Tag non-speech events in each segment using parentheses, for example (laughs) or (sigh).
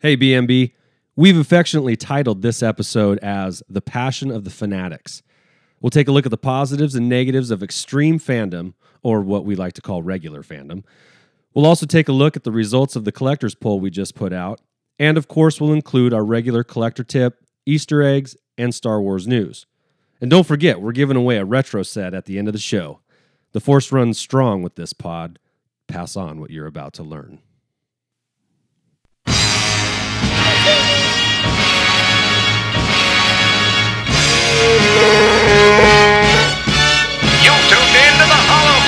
Hey, BMB. We've affectionately titled this episode as The Passion of the Fanatics. We'll take a look at the positives and negatives of extreme fandom, or what we like to call regular fandom. We'll also take a look at the results of the collector's poll we just put out. And of course, we'll include our regular collector tip, Easter eggs, and Star Wars news. And don't forget, we're giving away a retro set at the end of the show. The force runs strong with this pod. Pass on what you're about to learn.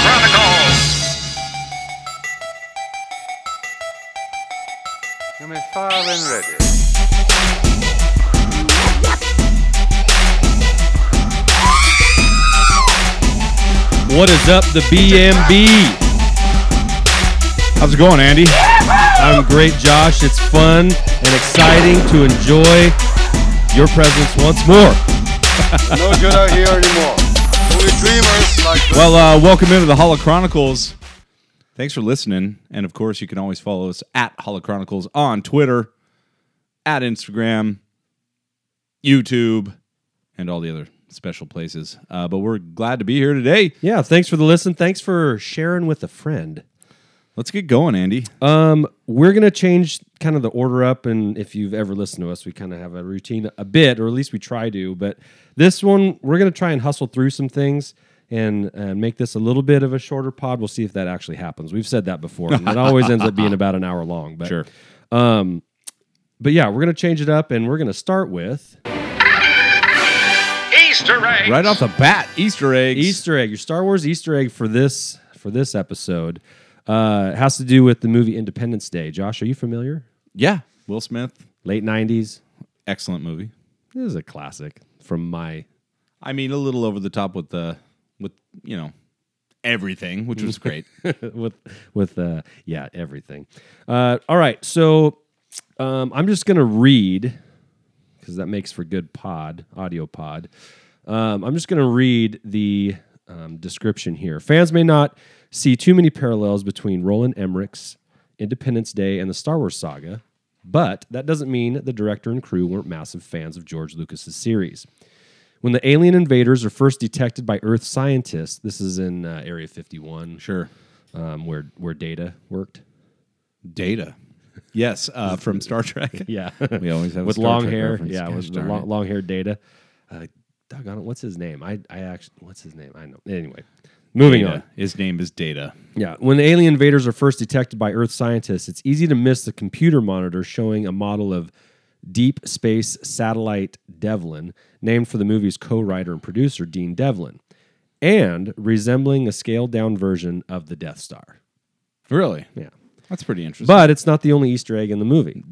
The Chronicles. You may fire when ready. What is up, the BMB? How's it going, Andy? I'm great, Josh. It's fun and exciting to enjoy your presence once more. (laughs) No good out here anymore. Only dreamers like the Well, uh, welcome into the Holo Chronicles. Thanks for listening. And of course, you can always follow us at Holo Chronicles on Twitter, at Instagram, YouTube, and all the other special places. Uh, but we're glad to be here today. Yeah, thanks for the listen. Thanks for sharing with a friend. Let's get going, Andy. Um, we're gonna change kind of the order up, and if you've ever listened to us, we kind of have a routine a bit, or at least we try to. But this one, we're gonna try and hustle through some things and uh, make this a little bit of a shorter pod. We'll see if that actually happens. We've said that before, and it (laughs) always ends up being about an hour long. But Sure. um, but yeah, we're gonna change it up, and we're gonna start with Easter egg. Right off the bat, Easter eggs. Easter egg. Your Star Wars Easter egg for this for this episode uh, has to do with the movie Independence Day. Josh, are you familiar? Yeah. Will Smith. Late '90s. Excellent movie. This is a classic from my. I mean, a little over the top with the, with, you know, everything, which was great. (laughs) with with uh yeah everything. Uh all right so um i'm just gonna read because that makes for good pod audio pod. Um i'm just gonna read the um, description here. Fans may not see too many parallels between roland emmerich's independence day and the star wars saga but that doesn't mean the director and crew weren't massive fans of george lucas's series when the alien invaders are first detected by Earth scientists, this is in uh, Area 51, sure. um, where where Data worked. Data. Yes, uh, (laughs) from Star Trek. (laughs) Yeah, We always have a with Star long Trek hair. reference. Yeah, Gosh with the darn long, it. long haired Data. Uh, doggone it, what's his name? I I actually what's his name? I know. Anyway, moving Data. on. His name is Data. Yeah, when the alien invaders are first detected by Earth scientists, it's easy to miss the computer monitor showing a model of Deep Space Satellite Devlin, named for the movie's co-writer and producer Dean Devlin, and resembling a scaled-down version of the Death Star. Really? Yeah. That's pretty interesting. But it's not the only Easter egg in the movie.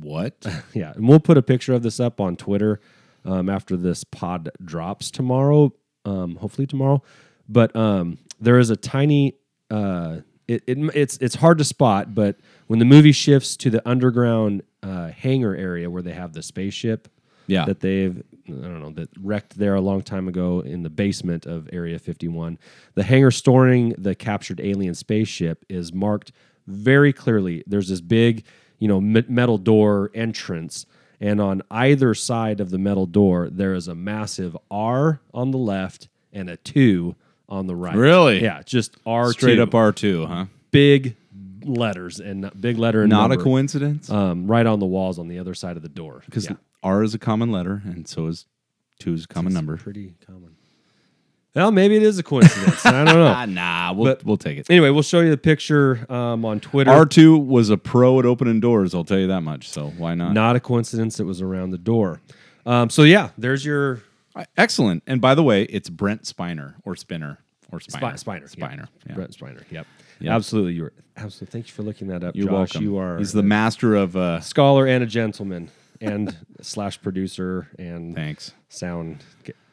what? (laughs) Yeah, and we'll put a picture of this up on Twitter um, after this pod drops tomorrow. Um, hopefully tomorrow. But um, there is a tiny. Uh, it, it, it's it's hard to spot, but when the movie shifts to the underground uh, hangar area where they have the spaceship Yeah. that they've I don't know that wrecked there a long time ago in the basement of Area 51. The hangar storing the captured alien spaceship is marked very clearly. There's this big, you know, me- metal door entrance, and on either side of the metal door there is a massive R on the left and a two on the right. Really? Yeah, just R Straight up R2, huh? big letters and big letter and Not a coincidence? um, right on the walls on the other side of the door. Because Yeah. R is a common letter, and so is 2 is a common number. pretty common. Well, maybe it is a coincidence. I don't know. Ah, (laughs) nah, we'll, But- we'll take it. Anyway, we'll show you the picture um, on Twitter. R2 was a pro at opening doors, I'll tell you that much. So why not? Not a coincidence. It was around the door. Um, so yeah, there's your Excellent. And by the way, it's Brent Spiner or Spinner or Spiner. Spiner. Spiner. Spiner. Yeah. Brent Spiner. Yep. Absolutely. You're absolutely. Thank you for looking that up, You're Josh. welcome. You are He's the master of. Uh, scholar and a gentleman, and (laughs) slash producer and thanks. sound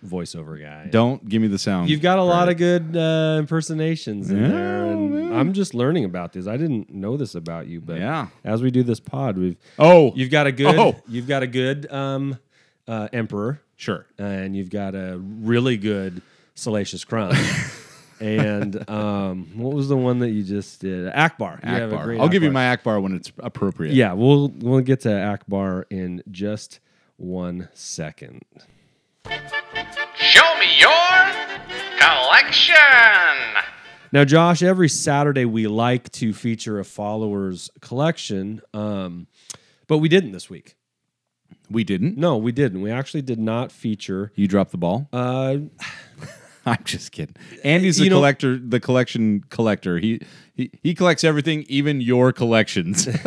voiceover guy. Don't give me the sound. You've got a lot of good uh, impersonations in Yeah, there, and I'm just learning about this. I didn't know this about you, but Yeah. as we do this pod, we've Oh, you've got a good Oh. you've got a good um, uh, emperor, sure. and you've got a really good salacious crumb. (laughs) and um, what was the one that you just did? Ackbar. You have a Ackbar. great I'll give you Ackbar. my Ackbar when it's appropriate. Yeah, we'll we'll get to Ackbar in just one second. Show me your collection. Now, Josh, every Saturday we like to feature a followers collection, um, but we didn't this week. We didn't. No, we didn't. We actually did not feature. You dropped the ball. Uh, (laughs) I'm just kidding. Andy's the You know- collector, the collection collector. He he he collects everything, even your collections. (laughs)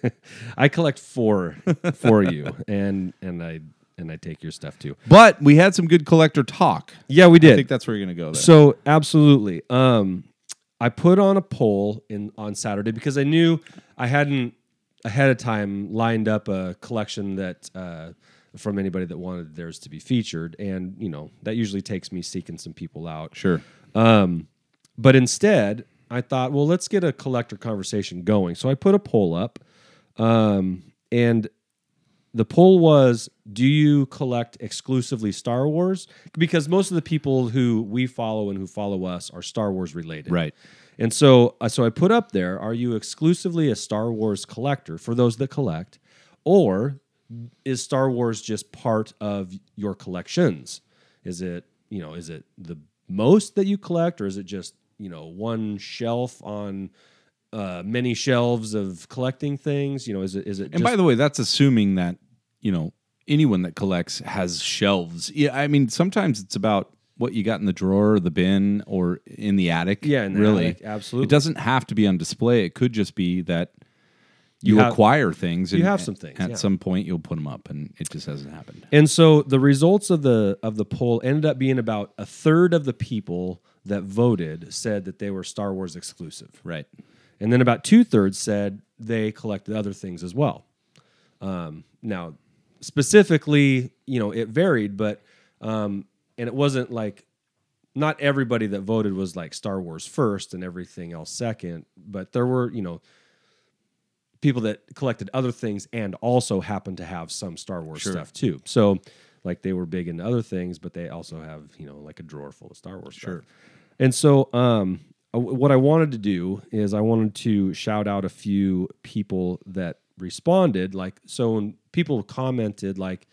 (laughs) I collect four for you, and and I and I take your stuff too. but we had some good collector talk. Yeah, we did. I think that's where you're gonna go. There. So absolutely. Um, I put on a poll in on Saturday because I knew I hadn't ahead of time lined up a collection that uh, from anybody that wanted theirs to be featured, and you know that usually takes me seeking some people out. sure. Um, but instead, I thought, well, let's get a collector conversation going. So I put a poll up, um, and the poll was do you collect exclusively Star Wars? Because most of the people who we follow and who follow us are Star Wars related. Right. And so uh, so I put up there are you exclusively a Star Wars collector for those that collect or is Star Wars just part of your collections? Is it, you know, is it the most that you collect or is it just, you know, one shelf on uh, many shelves of collecting things? You know, is it is it And by the way, that's assuming that you know anyone that collects has shelves. Yeah, I mean sometimes it's about what you got in the drawer, or the bin, or in the attic. Yeah, in the really, attic, absolutely. It doesn't have to be on display. It could just be that you, You have- acquire things. you have some things, At yeah. some point, you'll put them up, and it just hasn't happened. And so the results of the of the poll ended up being about a third of the people that voted said that they were Star Wars exclusive. Right. And then about two thirds said they collected other things as well. Um, now, specifically, you know, it varied, but um, and it wasn't like not everybody that voted was like Star Wars first and everything else second, but there were, you know, people that collected other things and also happened to have some Star Wars stuff too. So, like they were big into other things, but they also have, you know, like a drawer full of Star Wars stuff. And so, um, uh, what I wanted to do is I wanted to shout out a few people that responded. Like, so when people commented, like,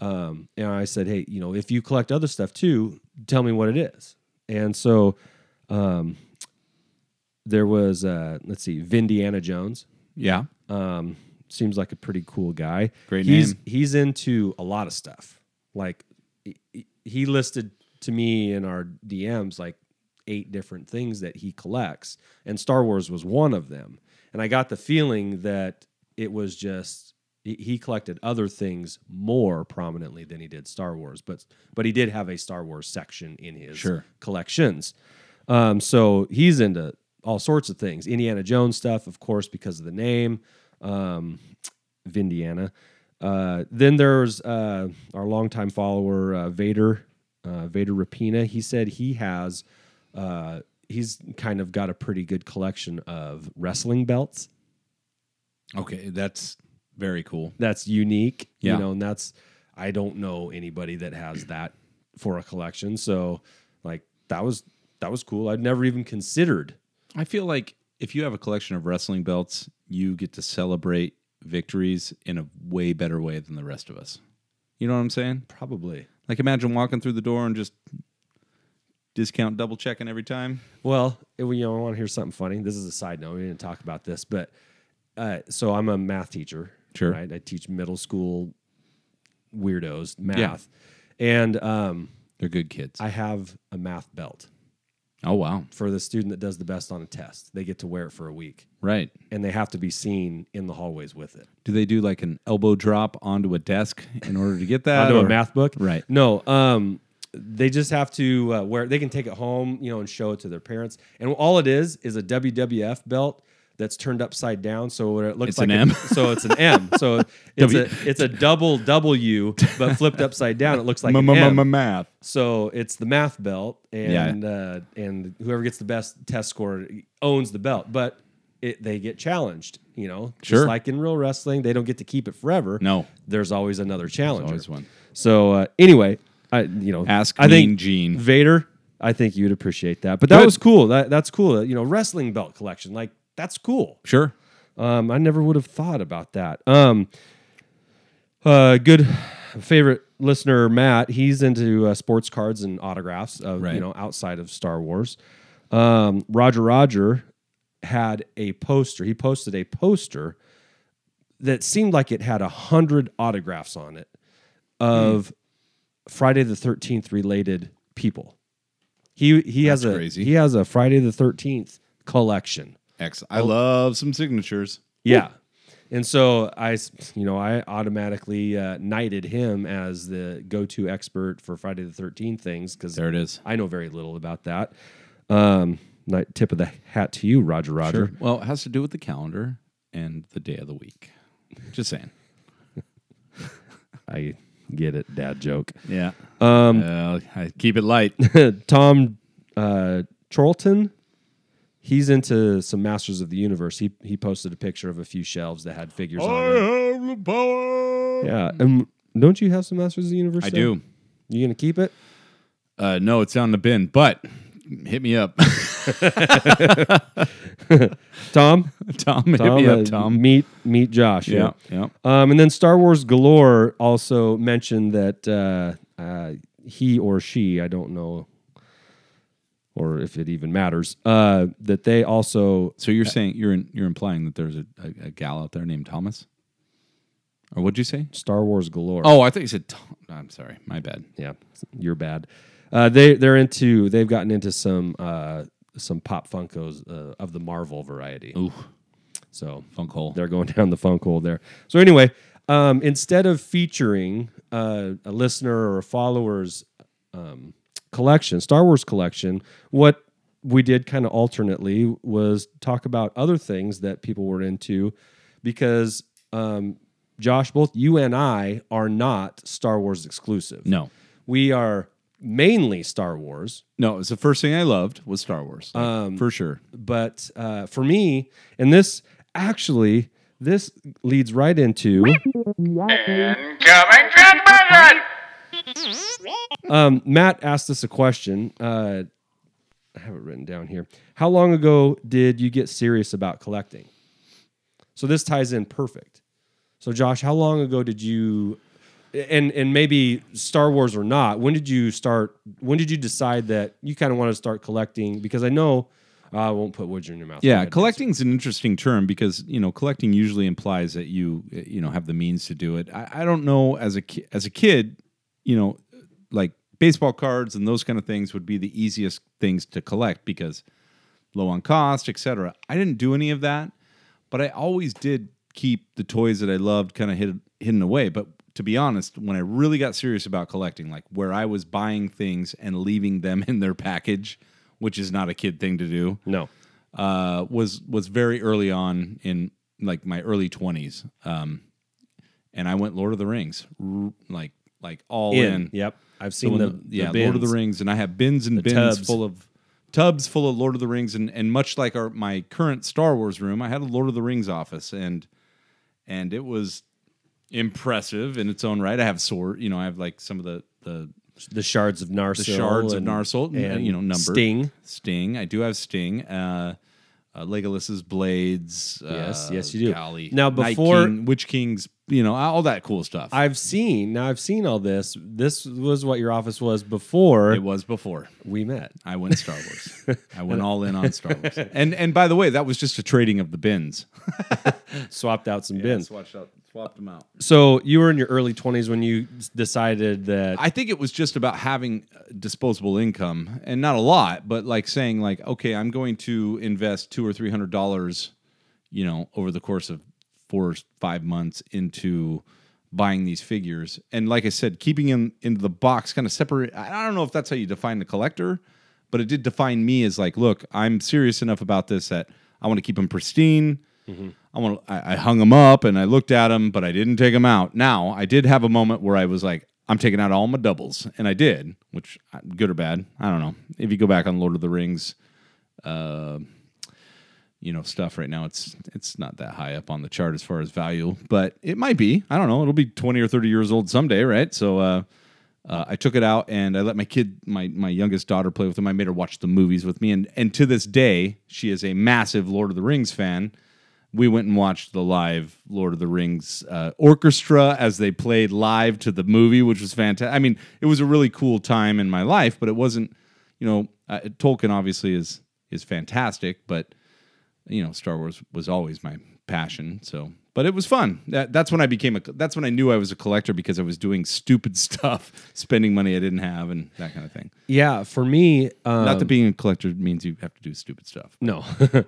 um, and I said, hey, you know, if you collect other stuff too, tell me what it is. And so, um, there was, uh, let's see, Vindiana Jones. Yeah. Um, seems like a pretty cool guy. Great he's, name. He's into a lot of stuff. Like he- he listed to me in our DMs like eight different things that he collects, and Star Wars was one of them. And I got the feeling that it was just he- he collected other things more prominently than he did Star Wars, but but he did have a Star Wars section in his Sure. collections. Um, so he's into all sorts of things. Indiana Jones stuff, of course, because of the name. Um, Vindiana. Uh, then there's uh, our longtime follower uh, Vader, uh, Vader Rapina. He said he has, uh, he's kind of got a pretty good collection of wrestling belts. Okay, that's very cool. That's unique, Yeah. you know, and that's I don't know anybody that has that for a collection. So, like that was that was cool. I'd never even considered. I feel like if you have a collection of wrestling belts, you get to celebrate victories in a way better way than the rest of us. You know what I'm saying? Probably. Like imagine walking through the door and just discount double checking every time. Well, it- you know, I want to hear something funny. This is a side note. We didn't talk about this, but uh, so I'm a math teacher. Sure. Right. I teach middle school weirdos math, yeah. and um, They're good kids. I have a math belt oh wow. for the student that does the best on a test. They get to wear it for a week, Right. and they have to be seen in the hallways with it. Do they do like an elbow drop onto a desk in order to get that? Onto a or- math book, Right. No, um, they just have to uh, wear. They can take it home, you know, and show it to their parents. And all it is is a WWF belt that's turned upside down, so it looks It's like an a- M? So it's an M. So (laughs) it's W- a it's a double W, but flipped upside down. It looks like an M. math. So it's the math belt, and uh, and whoever gets the best test score owns the belt. But it, they get challenged, you know, Sure. just like in real wrestling, they don't get to keep it forever. No. there's always another challenge. always one. So uh, anyway, I you know Ask I think Gene. Vader. I think you'd appreciate that. But that Good. was cool. That that's cool. You know, wrestling belt collection. Like that's cool. Sure. Um, I never would have thought about that. Um, uh, good favorite listener Matt. He's into uh, sports cards and autographs. Uh, Right. You know, outside of Star Wars. Um, Roger Roger had a poster. He posted a poster that seemed like it had a hundred autographs on it of Friday the Thirteenth related people. He he has a crazy. he has a Friday the Thirteenth collection. X. I love some signatures. Yeah. And so I, you know, I automatically uh, knighted him as the go-to expert for Friday the Thirteenth things because There it is. I know very little about that. Um, night- tip of the hat to you, Roger. Roger. Well, it has to do with the calendar and the day of the week. Just saying. (laughs) I get it, dad joke. Yeah. Um. I keep it light. (laughs) Tom uh, Charlton, he's into some Masters of the Universe. He he posted a picture of a few shelves that had figures on it. have the power. Yeah, and don't you have some Masters of the Universe? I there? do. You gonna keep it? Uh, no, it's on the bin, but hit me up. (laughs) Tom, (laughs) Tom, hit Tom, me uh, Tom. Meet meet Josh. Yeah, yeah. Um, and then Star Wars Galore also mentioned that uh, uh, he or she, I don't know, or if it even matters, uh, that they also So you're saying you're in, you're implying that there's a, a, a gal out there named Thomas, or what'd you say? Star Wars Galore. Oh, I thought you said. I'm sorry, my bad. yeah, you're bad. Uh, they they're into they've gotten into some uh, some pop Funkos uh, of the Marvel variety. Ooh, So funk hole. they're going (laughs) down the funk hole there. So anyway, um, instead of featuring uh, a listener or a follower's um, collection, Star Wars collection, what we did kind of alternately was talk about other things that people were into, because um, Josh, both you and I are not Star Wars exclusive. No, we are mainly Star Wars. no. It's the first thing I loved was Star Wars, like, for sure. but uh, for me, and this actually this leads right into Incoming transmission! (laughs) um, Matt asked us a question. Uh, I have it written down here. How long ago did you get serious about collecting? So this ties in perfect. So Josh, how long ago did you and and maybe Star Wars or not, when did you start when did you decide that you kind of want to start collecting because I know uh, I won't put words in your mouth. Yeah, collecting is an interesting term because you know collecting usually implies that you you know have the means to do it. I, I don't know as a ki- as a kid, you know, like baseball cards and those kind of things would be the easiest things to collect because low on cost, etc. I didn't do any of that, but I always did keep the toys that I loved kind of hid, hidden away. But to be honest, when I really got serious about collecting, like where I was buying things and leaving them (laughs) in their package, which is not a kid thing to do No. uh, was was very early on in like my early twenties, um, and I went Lord of the Rings, r- like like all in. In. Yep. I've seen when the, the- yeah, the Lord of the. Rings, and I have bins and The bins tubs. full of tubs full of Lord of the Rings, and and much like our my current Star Wars room, I had a Lord of the Rings office, and and it was impressive in its own right. I have sword, you know, I have like some of the the the shards of Narsil. the shards and, of Narsil, and, and you know, number Sting. Sting. I do have Sting. Uh, uh, Legolas's blades. Yes, uh, yes, you do. Golly. Now, before- King, Witch Kings, you know, all that cool stuff. I've seen now. I've seen all this. This was what your office was before it was before we met. I went Star Wars. I went all in on Star Wars. (laughs) And and by the way, that was just a trading of the bins. (laughs) Swapped out some bins. Swapped, out, swapped them out. So you were in your early twenties when you decided that. I think it was just about having uh, disposable income and not a lot, but like saying like, okay, I'm going to invest two or three hundred dollars, you know, over the course of four or five months into buying these figures. And like I said, keeping them into the box kind of separate. I don't know if that's how you define the collector, but it did define me as like, look, I'm serious enough about this that I want to keep them pristine. I want. I, I hung them up and I looked at them, but I didn't take them out. Now I did have a moment where I was like, I'm taking out all my doubles, and I did, which uh, good or bad, I don't know. If you go back on Lord of the Rings, uh, you know stuff right now, it's it's not that high up on the chart as far as value, but it might be. I don't know. It'll be 20 or 30 years old someday, right? So, uh, uh, I took it out and I let my kid, my my youngest daughter, play with them. I made her watch the movies with me, and and to this day, she is a massive Lord of the Rings fan. We went and watched the live Lord of the Rings uh, orchestra as they played live to the movie, which was fantastic. I mean, it was a really cool time in my life, but it wasn't, you know, uh, Tolkien obviously is is fantastic, but you know, Star Wars was always my passion. So, but it was fun. That, that's when I became a. That's when I knew I was a collector because I was doing stupid (laughs) stuff, spending money I didn't have, and that kind of thing. Yeah, for me, um, Not that being a collector means you have to do stupid stuff. no, (laughs)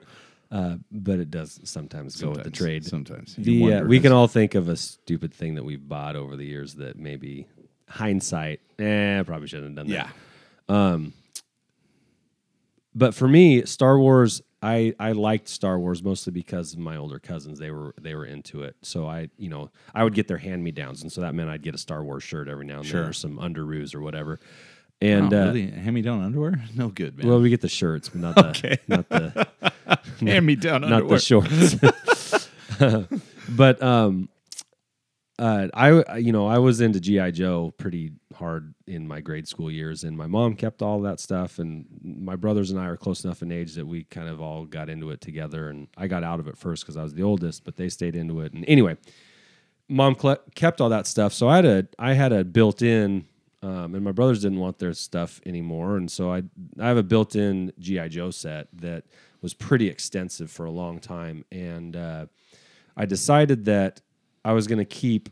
uh, but it does sometimes go with the trade. Sometimes The, uh, we can all think of a stupid thing that we've bought over the years that maybe hindsight, eh, probably shouldn't have done that. Yeah. but for me, Star Wars, I I liked Star Wars mostly because of my older cousins. They were they were into it. So I you know I would get their hand me downs, and so that meant I'd get a Star Wars shirt every now and Sure. then, or some underoos or whatever. And Oh, uh, hand me down underwear? (laughs) No good, man. well, we get the shirts, but not the Okay. (laughs) not the (laughs) hand me down underwear, not the shorts. but um, uh, I you know I was into GI Joe pretty hard in my grade school years, and my mom kept all that stuff, and my brothers and I are close enough in age that we kind of all got into it together, and I got out of it first because I was the oldest, but they stayed into it, and anyway, mom kept all that stuff, so I had a I had a built in. Um, and my brothers didn't want their stuff anymore, and so I I have a built-in GI Joe set that was pretty extensive for a long time, and uh, I decided that I was going to keep,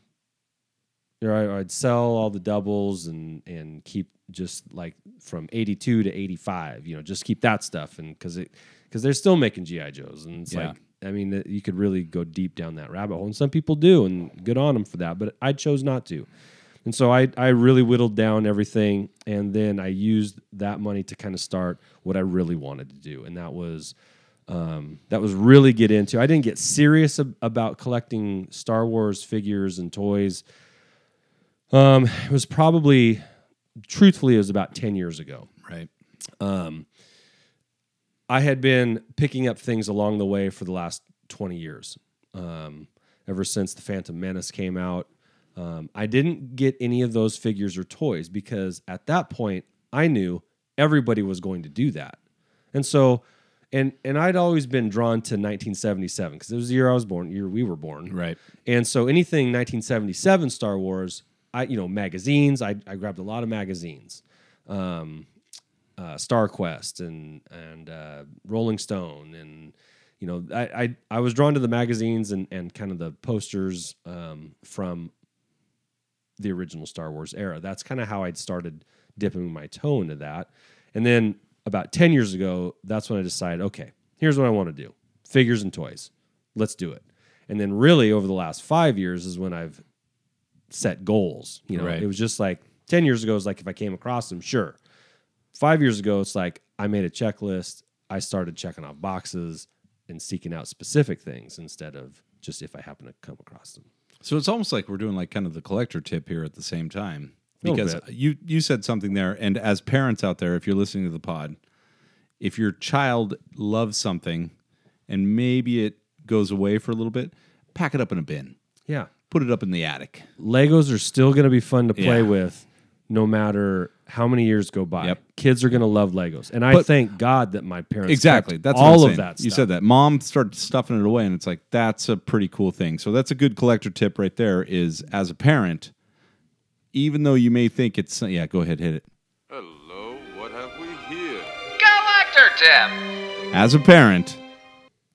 or I'd sell all the doubles and and keep just like from eighty two to eighty five, you know, just keep that stuff, and because it because they're still making GI Joes, and it's Yeah. like I mean you could really go deep down that rabbit hole, and some people do, and good on them for that, but I chose not to. And so I, I really whittled down everything, and then I used that money to kind of start what I really wanted to do, and that was um, that was really get into. I didn't get serious ab- about collecting Star Wars figures and toys. Um, it was probably, truthfully, it was about ten years ago. right. I had been picking up things along the way for the last 20 years. Um, ever since the Phantom Menace came out, um, I didn't get any of those figures or toys because at that point I knew everybody was going to do that. And so, and and I'd always been drawn to 1977 because it was the year I was born, year we were born. Right. And so anything 1977 Star Wars, I you know magazines, I, I grabbed a lot of magazines, um, uh, Star Quest and and uh, Rolling Stone, and you know I, I I was drawn to the magazines and and kind of the posters um, from the original Star Wars era. That's kind of how I'd started dipping my toe into that, and then about ten years ago, that's when I decided, okay, here's what I want to do: figures and toys. Let's do it. And then really over the last five years is when I've set goals. You know, Right. it was just like 10 years ago, it was like if I came across them, sure. Five years ago, it's like I made a checklist. I started checking off boxes and seeking out specific things instead of just if I happen to come across them. So it's almost like we're doing like kind of the collector tip here at the same time. Because you you said something there, and as parents out there, if you're listening to the pod, if your child loves something and maybe it goes away for a little bit, pack it up in a bin. Yeah. Put it up in the attic. Legos are still going to be fun to play Yeah. with no matter how many years go by. Yep. Kids are going to love Legos. And I But- thank God that my parents Exactly. That's all of that stuff. You said that. Mom started stuffing it away, and it's like that's a pretty cool thing. So that's a good collector tip right there. Is as a parent, even though you may think it's yeah, go ahead, hit it. Hello, what have we here? Collector tip. as a parent,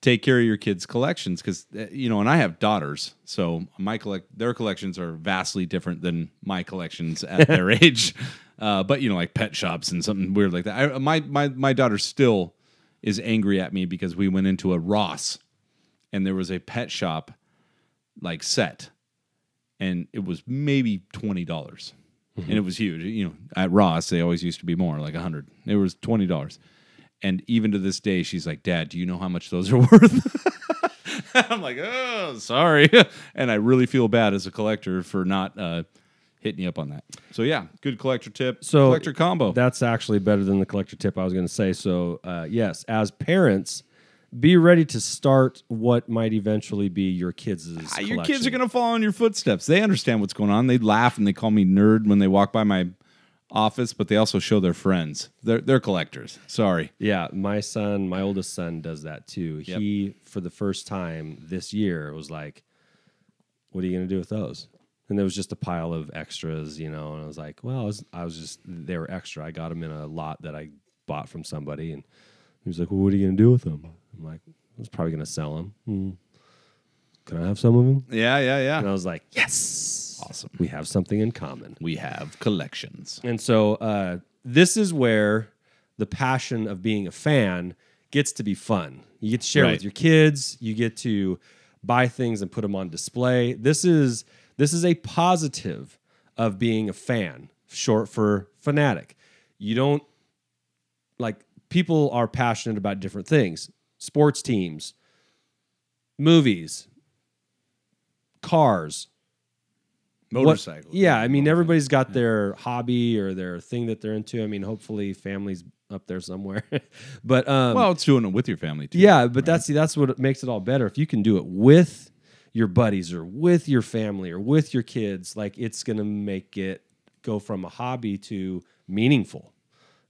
take care of your kids' collections because you know, and I have daughters, so my collect their collections are vastly different than my collections at their (laughs) age. Uh, but you know, like pet shops and something weird like that. I, my my my daughter still is angry at me because we went into a Ross and there was a pet shop like set, and it was maybe twenty dollars. And it was huge. You know, at Ross, they always used to be more, like a hundred. It was twenty dollars. And even to this day, she's like, Dad, do you know how much those are (laughs) worth? (laughs) I'm like, oh, sorry. (laughs) and I really feel bad as a collector for not uh, hitting you up on that. So, yeah, good collector tip. So collector combo. That's actually better than the collector tip I was going to say. So, uh, yes, as parents, be ready to start what might eventually be your kids' Ah, your kids are going to follow in your footsteps. They understand what's going on. They laugh and they call me nerd when they walk by my office, but they also show their friends. They're they're collectors. Sorry. Yeah, my son, my oldest son, does that too. Yep. He, for the first time this year, was like, "What are you going to do with those?" And there was just a pile of extras, you know. And I was like, "Well, I was, I was just they were extra. I got them in a lot that I bought from somebody." And he was like, "Well, what are you going to do with them?" I'm like, "I was probably going to sell them. Hmm. Can I have some of them?" Yeah, yeah, yeah. And I was like, "Yes, Awesome. We have something in common." We have collections. And so uh, this is where the passion of being a fan gets to be fun. You get to share Right. with your kids. You get to buy things and put them on display. This is this is a positive of being a fan, short for fanatic. You don't like people are passionate about different things. Sports teams, movies, cars, what- Motorcycle. yeah, I mean, everybody's got their hobby or their thing that they're into. I mean, hopefully, families up there somewhere. (laughs) but um, Well, it's doing it with your family too. yeah, but that's see, that's what makes it all better. If you can do it with your buddies or with your family or with your kids, like it's gonna make it go from a hobby to meaningful.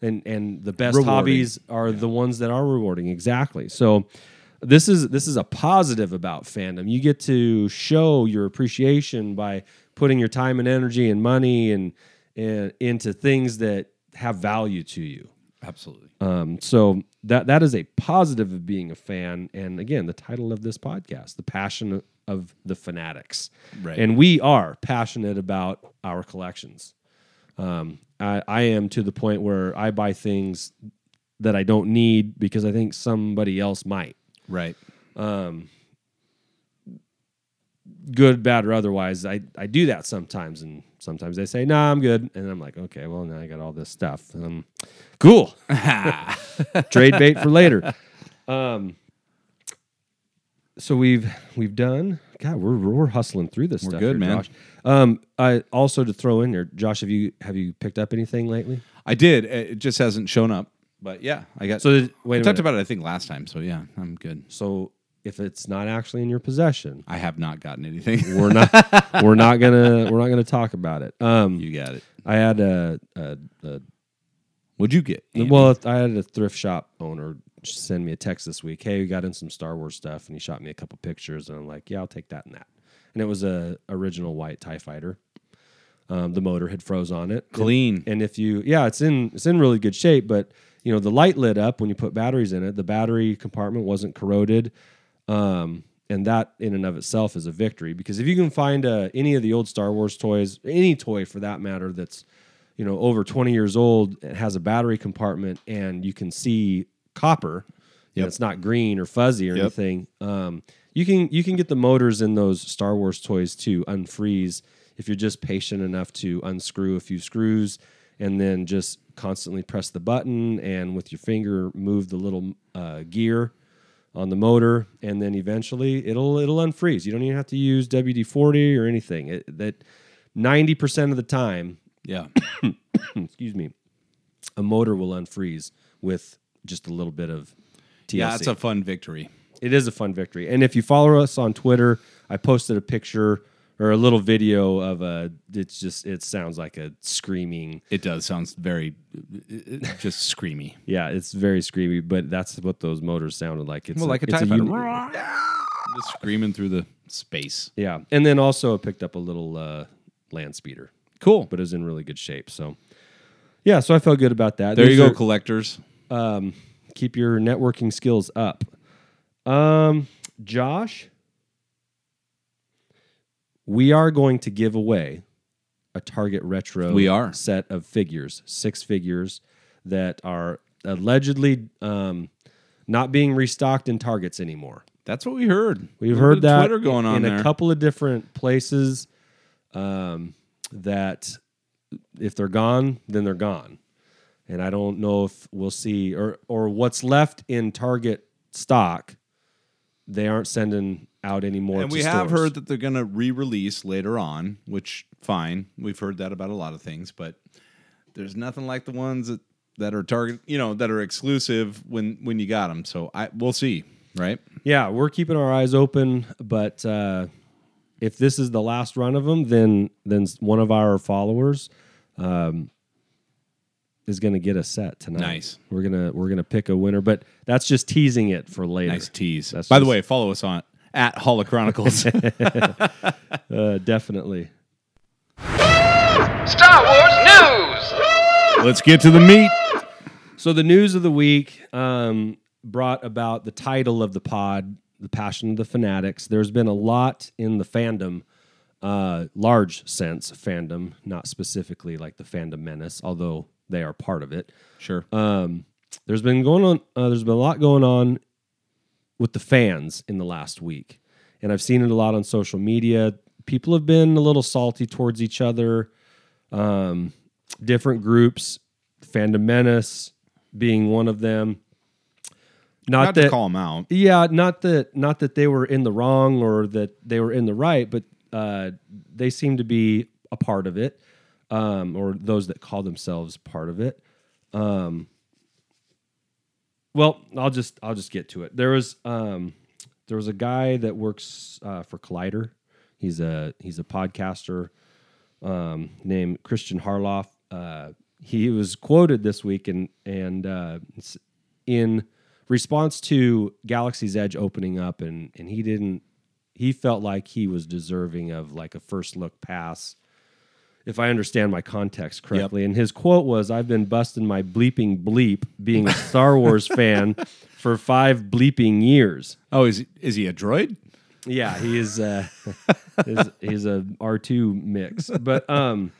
And and the best Rewarding. hobbies are the ones that are rewarding. Exactly. So this is this is a positive about fandom. You get to show your appreciation by putting your time and energy and money and, and into things that have value to you. absolutely. Um, so that that is a positive of being a fan, and again, the title of this podcast, the passion of the fanatics, Right. And we are passionate about our collections. Um, I, I am to the point where I buy things that I don't need because I think somebody else might. Right. Um, Good, bad, or otherwise, I, I do that sometimes, and sometimes they say, "Nah, I'm good," and I'm like, "Okay, well now I got all this stuff. Um, cool, (laughs) trade bait for later." (laughs) Um, so we've we've done. God, we're we're hustling through this We're stuff. good, here, man. Josh. Um, I also to throw in there, Josh, have you have you picked up anything lately? I did. It just hasn't shown up. But yeah, I got. So did, wait we talked minute. about it, I think, last time. So yeah, I'm good. so if it's not actually in your possession, I have not gotten anything. we're not (laughs) we're not gonna we're not gonna talk about it. Um, you got it. I had a, a, a What'd you get? Andy? well, I had a thrift shop owner send me a text this week. Hey, we got in some Star Wars stuff, and he shot me a couple pictures, and I'm like, yeah, I'll take that and that. And it was a original white Tie Fighter. Um, the motor had froze on it, clean. and if you yeah it's in it's in really good shape but you know the light lit up when you put batteries in it the battery compartment wasn't corroded um, and that in and of itself is a victory because if you can find uh, any of the old star wars toys any toy for that matter that's you know over 20 years old and has a battery compartment and you can see copper and it's not green or fuzzy or Yep. anything um, you can you can get the motors in those star wars toys to unfreeze if you're just patient enough to unscrew a few screws and then just constantly press the button and with your finger move the little uh, gear on the motor and then eventually it'll it'll unfreeze you don't even have to use wd-40 or anything it, that 90% of the time Yeah. (coughs) excuse me a motor will unfreeze with just a little bit of TLC. yeah, it's a fun victory. It is a fun victory. And if you follow us on Twitter, I posted a picture or a little video of a. It's just it sounds like a screaming. It does. Sounds very just screamy. Yeah, it's very screamy, but that's what those motors sounded like. It's Well, like a it's TIE fighter. uni- Just screaming through the space. yeah, and then also I picked up a little uh, land speeder, Cool. but it's in really good shape. So yeah, so I felt good about that. There These you go, are- collectors. um, keep your networking skills up. Um, Josh, we are going to give away a Target Retro We are. set of figures, six figures that are allegedly um, not being restocked in Targets anymore. That's what we heard. We've heard that Twitter going in, on in there. a couple of different places. Um, that if they're gone, then they're gone, and I don't know if we'll see or or what's left in Target stock. They aren't sending out anymore. and we have stores. heard that they're going to re-release later on, which fine. We've heard that about a lot of things, but there's nothing like the ones that that are target, you know, that are exclusive when when you got them. So I we'll see, right? Yeah, we're keeping our eyes open, but uh, if this is the last run of them, then then one of our followers um, is going to get a set tonight. Nice. We're gonna we're gonna pick a winner, but that's just teasing it for later. Nice tease. That's By the way, follow us on at Holo Chronicles. (laughs) Uh, definitely. Star Wars news! Let's get to the meat. So the news of the week um, brought about the title of the pod, "The Passion of the Fanatics." There's been a lot in the fandom, uh, large sense fandom, not specifically like the fandom menace, although they are part of it. Sure. Um, there's been going on. Uh, there's been a lot going on with the fans in the last week, and I've seen it a lot on social media. People have been a little salty towards each other. Um, different groups, fandom menace being one of them. Not, Not that to call them out. yeah, not that not that they were in the wrong or that they were in the right, but uh, they seem to be a part of it, um, or those that call themselves part of it. Um, well, I'll just I'll just get to it. There was um, there was a guy that works uh, for Collider. He's a he's a podcaster um, named Christian Harloff. Uh, he was quoted this week and and uh, in response to Galaxy's Edge opening up, and and he didn't. He felt like he was deserving of like a first look pass, if I understand my context correctly. And his quote was, "I've been busting my bleeping bleep being a Star Wars (laughs) fan for five bleeping years." Oh, is is he a droid? Yeah, he is. Uh, (laughs) he's, he's a R two mix, but um,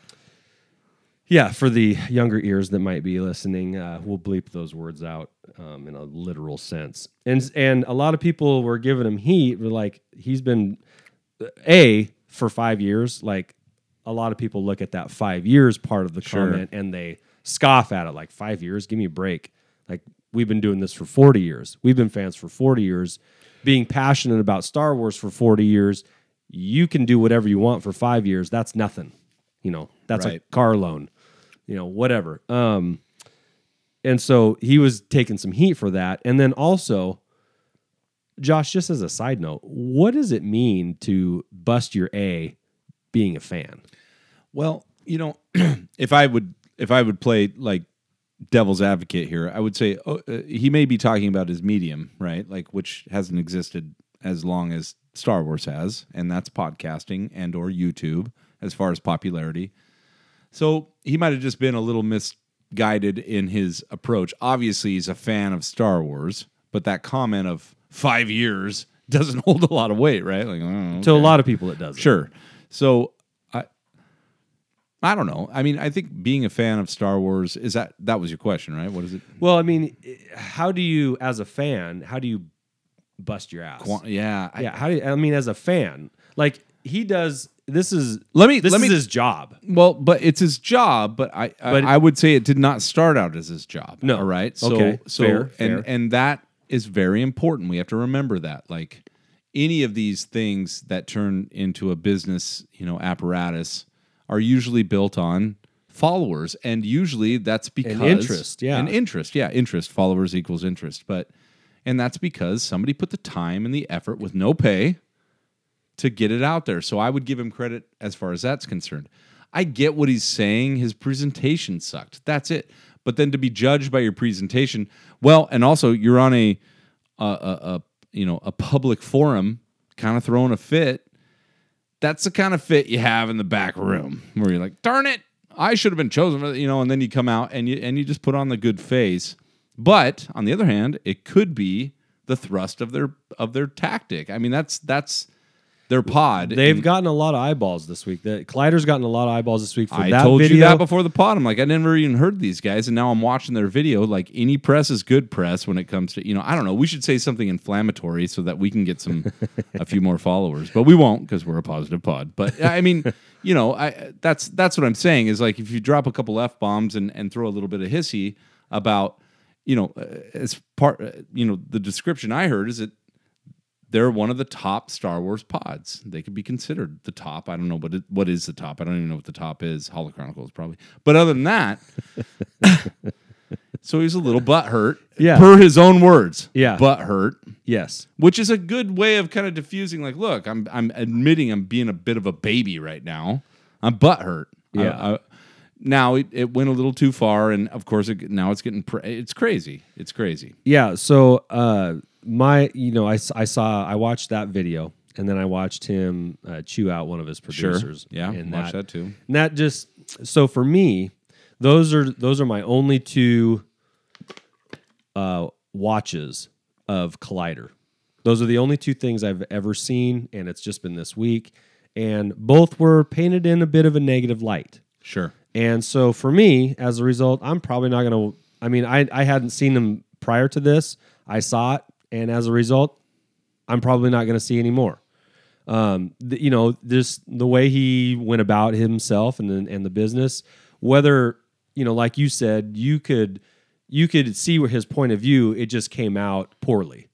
yeah. For the younger ears that might be listening, uh, we'll bleep those words out um, in a literal sense. And and a lot of people were giving him heat. Were like, he's been a for five years. Like a lot of people look at that five years part of the Sure. comment and they scoff at it. Like five years, give me a break. Like we've been doing this for forty years. We've been fans for forty years being passionate about Star Wars for 40 years, you can do whatever you want for five years. That's nothing. You know, that's a car loan, you know, whatever. Um, and so he was taking some heat for that. And then also, Josh, just as a side note, what does it mean to bust your A being a fan? Well, you know, (clears throat) if I would if I would play like devil's advocate here, I would say oh, uh, he may be talking about his medium, right? Like which hasn't existed as long as Star Wars has, and that's podcasting and or YouTube as far as popularity. So he might have just been a little misguided in his approach. Obviously, he's a fan of Star Wars, but that comment of five years (laughs) doesn't hold a lot of weight, right? Like, oh, To a lot of people, it does. Sure. So I I don't know. I mean, I think being a fan of Star Wars is that that was your question, right? What is it? Well, I mean, how do you, as a fan, how do you bust your ass? Qua- yeah. I- yeah how do you, i mean as a fan like he does this is Let me- this let is me- his job Well, but it's his job. But I, But- I, I would say it did not start out as his job. No. all right. So, Okay. so Fair, and fair. and that is very important. We have to remember that. Like any of these things that turn into a business, you know, apparatus are usually built on followers, and usually that's because interest, yeah. and interest, yeah, interest. Followers equals interest, but and that's because somebody put the time and the effort with no pay to get it out there. So I would give him credit as far as that's concerned. I get what he's saying. His presentation sucked. That's it. But then to be judged by your presentation, well, and also you're on a a, a, a you know a public forum, kind of throwing a fit. That's the kind of fit you have in the back room where you're like, darn it, I should have been chosen. For, that," you know, and then you come out and you and you just put on the good face. But on the other hand, it could be the thrust of their of their tactic. I mean, that's that's their pod. they've gotten a lot of eyeballs this week the collider's gotten a lot of eyeballs this week for I that told video you that before the pod. I'm like, I never even heard these guys, and now I'm watching their video. Like any press is good press when it comes to you know. I don't know. We should say something inflammatory so that we can get some a few more followers, but we won't because we're a positive pod. But I mean, (laughs) you know, I that's that's what I'm saying is like if you drop a couple f bombs and and throw a little bit of hissy about you know uh, as part uh, you know the description I heard is that they're one of the top Star Wars pods. They could be considered the top. I don't know what it, what is the top. I don't even know what the top is. Holo Chronicles probably. But other than that, (laughs) so he's a little butt hurt. Yeah. Per his own words. Yeah. Butt hurt. yes Which is a good way of kind of diffusing. Like, look, I'm I'm admitting I'm being a bit of a baby right now. I'm butt hurt. Yeah. I- I- now it, it went a little too far, and of course, it, now it's getting pr- it's crazy. It's crazy. Yeah. So uh, my, you know, I saw, I watched that video, and then I watched him uh, chew out one of his producers. Yeah, and watch that too. And that just so for me, those are those are my only two uh, watches of Collider. Those are the only two things I've ever seen, and it's just been this week. And both were painted in a bit of a negative light. Sure. And so for me, as a result, I'm probably not going to. I mean, I, I hadn't seen them prior to this. I saw it. And as a result, I'm probably not going to see any more. Um, you know, this the way he went about himself and and the business, whether you know, like you said, you could you could see his point of view. It just came out poorly,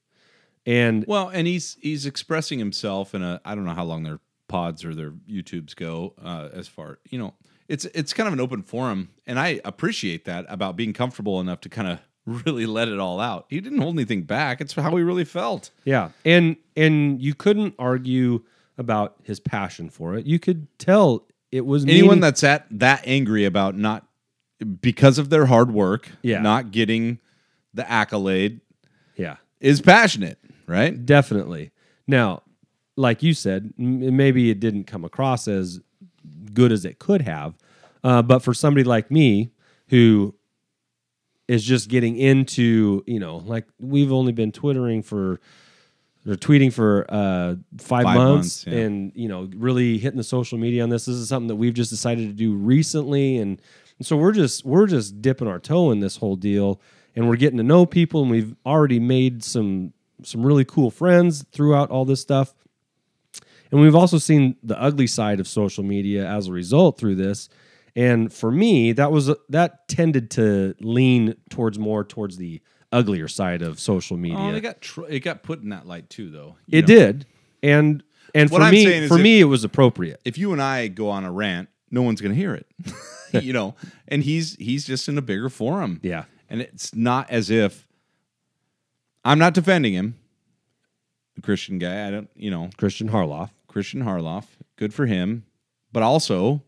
and Well, and he's he's expressing himself in a I don't know how long their pods or their YouTubes go uh, as far you know it's it's kind of an open forum, and I appreciate that about being comfortable enough to kind of really let it all out. He didn't hold anything back. It's how he really felt. Yeah, and and you couldn't argue about his passion for it. You could tell it was Anyone meaning- that's at that angry about not because of their hard work, Yeah. not getting the accolade, yeah, is passionate, right? definitely. Now, like you said, m- maybe it didn't come across as good as it could have, uh, but for somebody like me who is just getting into, you know, like we've only been twittering for or tweeting for uh, five, Five months, months, yeah. and you know, really hitting the social media on this. This is something that we've just decided to do recently, and, and so we're just we're just dipping our toe in this whole deal, and we're getting to know people, and we've already made some some really cool friends throughout all this stuff. And we've also seen the ugly side of social media as a result through this. And for me, that was that tended to lean towards more towards the uglier side of social oh, media. Oh, they got tr- it got put in that light too, though. It know, did. And and What for I'm me saying is for if- me it was appropriate. If you and I go on a rant, no one's going to hear it, (laughs) (laughs) you know. And he's he's just in a bigger forum. Yeah. and it's not as if I'm not defending him. The Christian guy, I don't, you know, Christian Harloff. Christian Harloff, good for him, but also,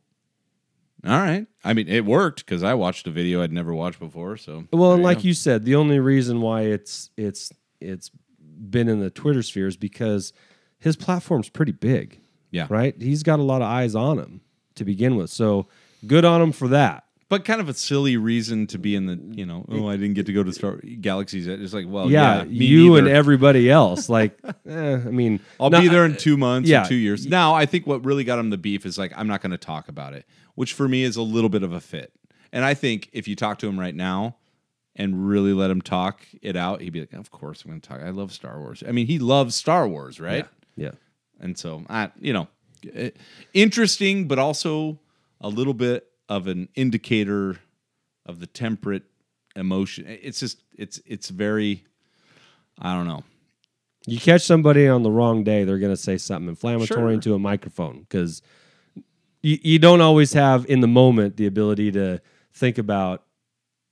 all right. I mean, it worked because I watched a video I'd never watched before. So Well, and you like go. you said, the only reason why it's it's it's been in the Twitter sphere is because his platform's pretty big. Yeah. Right? He's got a lot of eyes on him to begin with. So good on him for that. but kind of a silly reason to be in the, you know, oh, I didn't get to go to Star Galaxies. It's like, well, yeah, yeah, you and everybody else. (laughs) Like, eh, I mean, I'll no, be there in two months yeah. or two years. Now, I think what really got him the beef is like, I'm not going to talk about it, which for me is a little bit of a fit. And I think if you talk to him right now and really let him talk it out, he'd be like, Of course I'm going to talk. I love Star Wars. I mean, he loves Star Wars, right? Yeah. And so, I, you know, eh, interesting, but also a little bit of an indicator of the temperate emotion. It's just, it's, it's very, I don't know. You catch somebody on the wrong day, they're going to say something inflammatory Sure. into a microphone because you, you don't always have in the moment the ability to think about,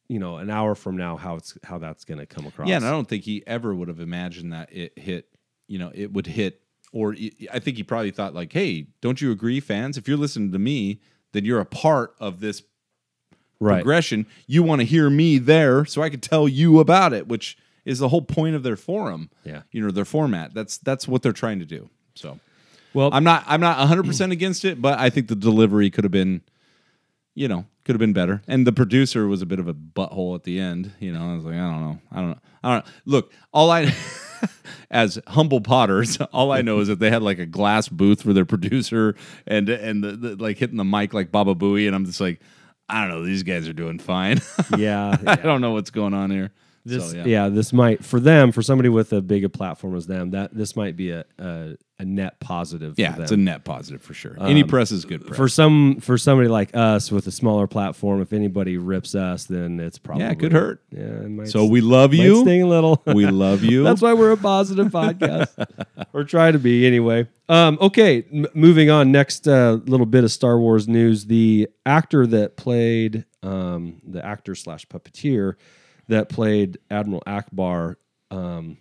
you know, an hour from now how it's how that's going to come across. Yeah, and I don't think he ever would have imagined that it hit. You know, it would hit, or I think he probably thought like, "Hey, don't you agree, fans? If you're listening to me, then you're a part of this right. progression. You want to hear me there, so I could tell you about it." Which is the whole point of their forum. Yeah. you know, their format. That's that's what they're trying to do. So Well, I'm not I'm not 100 percent (clears throat) against it, but I think the delivery could have been, you know, could have been better. And the producer was a bit of a butthole at the end. You know, I was like, I don't know, I don't know, I don't know. Look, all I, (laughs) as humble potters, all I know is that they had like a glass booth for their producer and and the, the, like hitting the mic like Baba Booey, and I'm just like, I don't know, these guys are doing fine. (laughs) yeah. I don't know what's going on here. This, So, yeah. this might for them for somebody with a big a platform as them that this might be a a, a net positive. Yeah, it's a net positive for sure. Any press is good press. for some for somebody like us with a smaller platform. If anybody rips us, then it's probably yeah, it could hurt. Yeah, it might, So we love you. sting a little. We love (laughs) you. That's why we're a positive podcast, (laughs) or try to be anyway. Um, okay, m- moving on. Next uh, little bit of Star Wars news: the actor that played um, the actor slash puppeteer that played Admiral Ackbar um,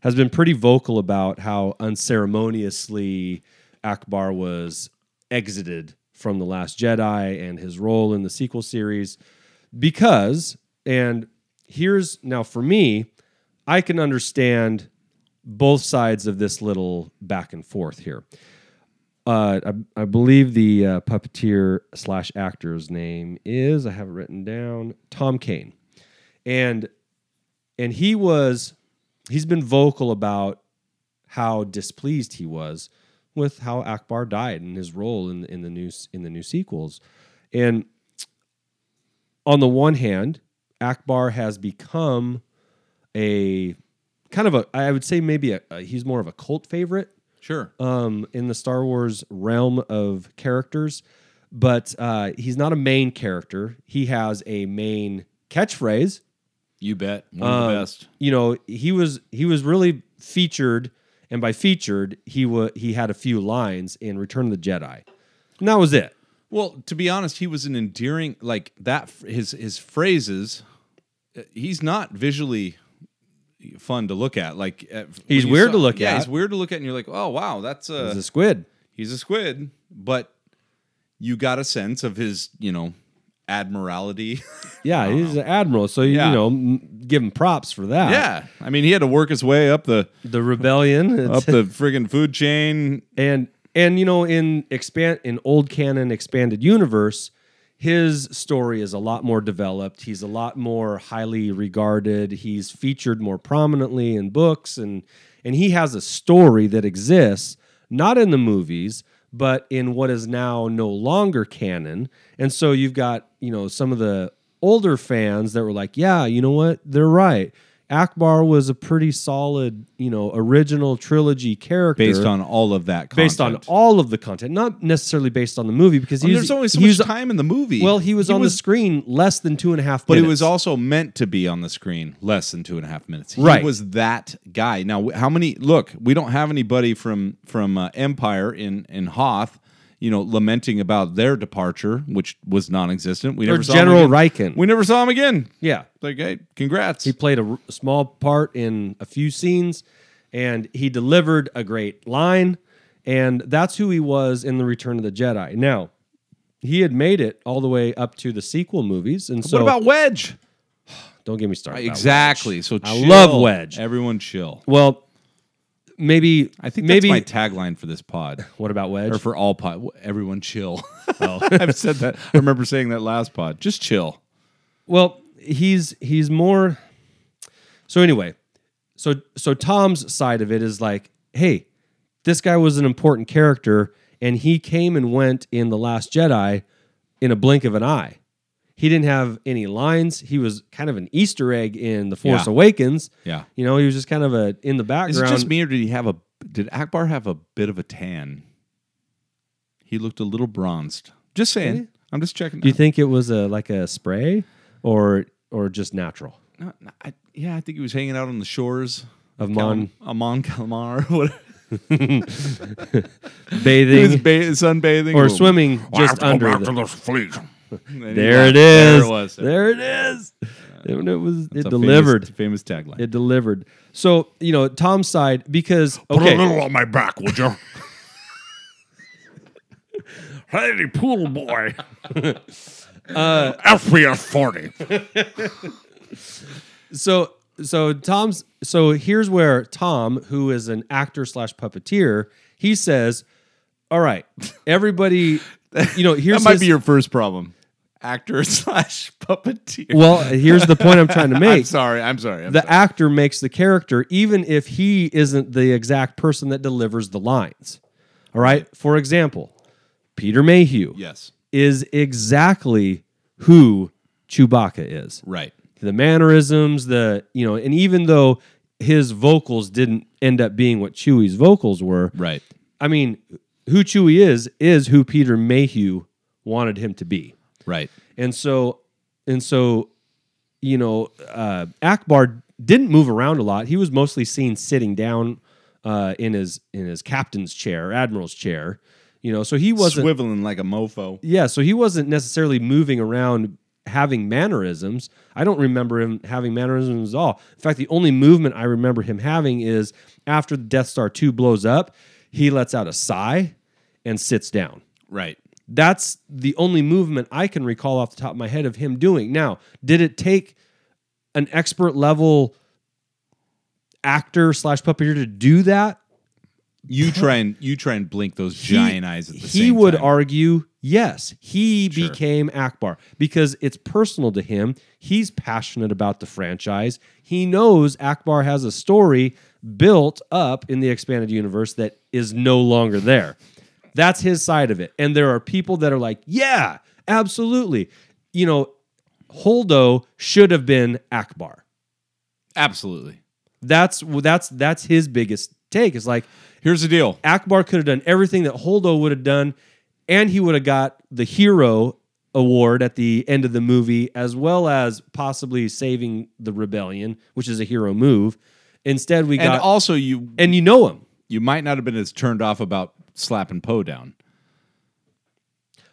has been pretty vocal about how unceremoniously Ackbar was exited from The Last Jedi and his role in the sequel series. Because, and here's now for me, I can understand both sides of this little back and forth here. Uh, I, I believe the uh, puppeteer slash actor's name is I have it written down Tom Kane, and and he was he's been vocal about how displeased he was with how Ackbar died and his role in in the new in the new sequels, and on the one hand, Ackbar has become a kind of a I would say maybe a, a he's more of a cult favorite Sure. um, in the Star Wars realm of characters, but uh, he's not a main character. He has a main catchphrase. You bet. One of the Uh, best. You know, he was he was really featured, and by featured, he wa he had a few lines in Return of the Jedi, and that was it. Well, to be honest, he was an endearing like that. His his phrases. uh, He's not visually fun to look at. Like uh, He's weird saw- to look yeah, at. He's weird to look at, and you're like, oh wow, that's a He's a squid. he's a squid. But you got a sense of his, you know, admiralty. Yeah, (laughs) he's an admiral, so you, Yeah. you know, give him props for that. yeah, I mean, he had to work his way up the the rebellion (laughs) up the friggin' food chain. and and you know in expand in old canon expanded universe his story is a lot more developed he's a lot more highly regarded he's featured more prominently in books and and he has a story that exists not in the movies but in what is now no longer canon. And so you've got you know some of the older fans that were like yeah you know what? They're right Ackbar was a pretty solid, you know, original trilogy character Based on all of that, content. based on all of the content, not necessarily based on the movie because And he there's was, only so he much was- time in the movie. Well, he was on the screen less than two and a half But minutes. it was also meant to be on the screen less than two and a half minutes. He Right. was that guy. Now, wh- how many? Look, we don't have anybody from from uh, Empire in in Hoth, you know, lamenting about their departure, which was non-existent. We Or never saw General him again. Rieekan. We never saw him again. yeah. Like, hey, congrats. He played a r- small part in a few scenes, and he delivered a great line, and that's who he was in the Return of the Jedi. Now, he had made it all the way up to the sequel movies, and so what about Wedge? (sighs) don't get me started. about exactly. Wedge. So I chill. love Wedge. Everyone chill. Well, maybe I think maybe that's my tagline for this pod. (laughs) what about Wedge? or for all pod. Everyone chill. (laughs) Oh, (laughs) I've said that. I remember saying that last pod. Just chill. Well, he's he's more. So anyway, so so Tom's side of it is like, hey, this guy was an important character, and he came and went in the Last Jedi in a blink of an eye. He didn't have any lines. He was kind of an Easter egg in the Force Yeah. Awakens. Yeah. You know, he was just kind of a in the Is background. it just me or did he have a did Ackbar have a bit of a tan? He looked a little bronzed. Just saying. Really? I'm just checking. Do you think it was a like a spray or or just natural No, no, I, yeah, I think he was hanging out on the shores of Cal- uh, Mon Amon Calamar. What? (laughs) bathing He was ba- sunbathing or swimming just under the, the fleet. (laughs) There it is. There is. it was. There it is. It, it was. It a delivered. Famous, famous tagline. It delivered. So you know Tom's side because Put a little on my back, would you? (laughs) hey, pool boy. (laughs) uh, FPS 40. so so Tom's so here's where Tom, who is an actor slash puppeteer, he says, "All right, everybody, you know, here's that might his- be your first problem. Actor (laughs) slash puppeteer. well. Here's the point I'm trying to (laughs) I'm make. sorry. I'm sorry. I'm the sorry. actor makes the character even if he isn't the exact person that delivers the lines. All right. For example, Peter Mayhew Yes. is exactly who Chewbacca is. Right. The mannerisms, the you know, and even though his vocals didn't end up being what Chewie's vocals were, Right. I mean, who Chewie is is who Peter Mayhew wanted him to be. Right. And so, and so, you know, uh, Ackbar didn't move around a lot. He was mostly seen sitting down uh, in his in his captain's chair, admiral's chair. You know, so he wasn't. Swiveling like a mofo. Yeah, so he wasn't necessarily moving around having mannerisms. I don't remember him having mannerisms at all. In fact, the only movement I remember him having is after the Death Star 2 blows up, he lets out a sigh and sits down. Right. That's the only movement I can recall off the top of my head of him doing. Now, did it take an expert level actor slash puppeteer to do that? You try and you try and blink those He- giant eyes at the he would time. argue yes he Sure. became ackbar because it's personal to him he's passionate about the franchise he knows ackbar has a story built up in the expanded universe that is no longer there that's his side of it and there are people that are like yeah absolutely you know holdo should have been ackbar Absolutely. that's that's that's his biggest take is like Here's the deal. Ackbar could have done everything that Holdo would have done, and he would have got the hero award at the end of the movie, as well as possibly saving the rebellion, which is a hero move. Instead, we And got also you and you know him, you might not have been as turned off about slapping Poe down.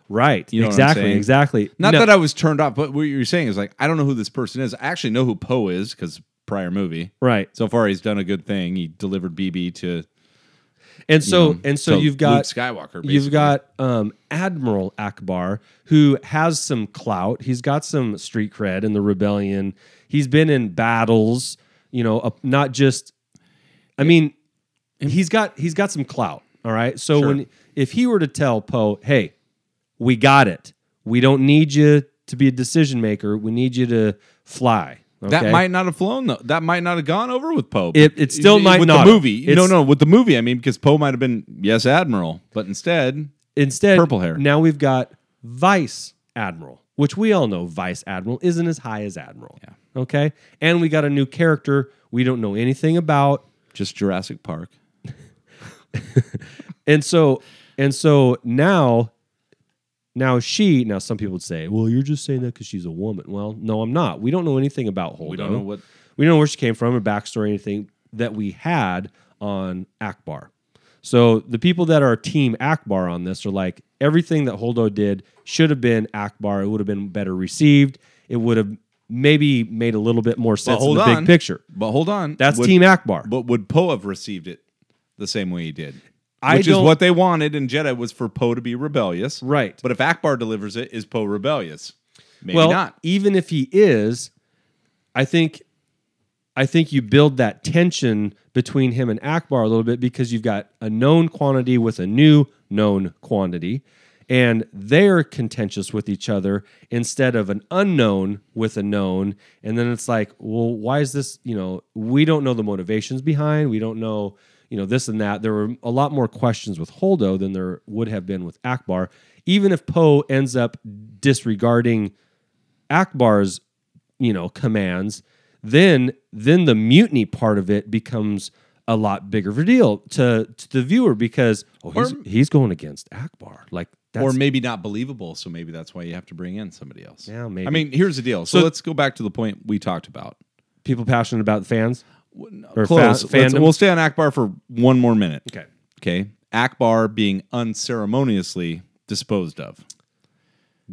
right? You know exactly, exactly. Not No, that I was turned off, but what you're saying is like I don't know who this person is. I actually know who Poe is because prior movie. right, So far, he's done a good thing. He delivered BB to and so know, and so you've got Luke Skywalker. Basically. You've got um, Admiral Ackbar, who has some clout. He's got some street cred in the rebellion. He's been in battles, you know, uh, not just. I mean, he's got he's got some clout. All right. So Sure. when if he were to tell Poe, "Hey, we got it. We don't need you to be a decision maker. We need you to fly." That might not have flown though. That might not have gone over with Poe. It- it still might with not the movie. no, It's- no, with the movie. I mean, because Poe might have been yes, Admiral, but instead, Instead, Purple hair. Now we've got Vice Admiral, which we all know Vice Admiral isn't as high as Admiral. Yeah. Okay. And we got a new character we don't know anything about. just Jurassic Park. (laughs) And so and so now now she now some people would say, well, you're just saying that because she's a woman. Well, no, I'm not. We don't know anything about Holdo. We don't know what. we don't know where she came from, her backstory, anything that we had on Ackbar. So the people that are team Ackbar on this are like everything that Holdo did should have been Ackbar. It would have been better received. It would have maybe made a little bit more sense in the on. big picture. But hold on, That's Would- Team Ackbar. But would Poe have received it the same way he did? I Which is what they wanted in Jedi was for Poe to be rebellious, Right. But if Ackbar delivers it, is Poe rebellious? Maybe well, not. even if he is, I think I think you build that tension between him and Ackbar a little bit because you've got a known quantity with a new known quantity, and they're contentious with each other instead of an unknown with a known. And then it's like, well, why is this? You know, we don't know the motivations behind. We don't know, you know, this and that. There were a lot more questions with Holdo than there would have been with Ackbar. Even if Poe ends up disregarding Ackbar's, you know, commands, then then the mutiny part of it becomes a lot bigger of a deal to, to the viewer because oh, he's, Or- he's going against Ackbar. Like that's or maybe not believable, so maybe that's why you have to bring in somebody else. Yeah, maybe. I mean, here's the deal. So, So- let's go back to the point we talked about. people passionate about the fans. Or Close. fa- Let's- fandom? we'll stay on Ackbar for one more minute. Okay. Okay. Ackbar being unceremoniously disposed of.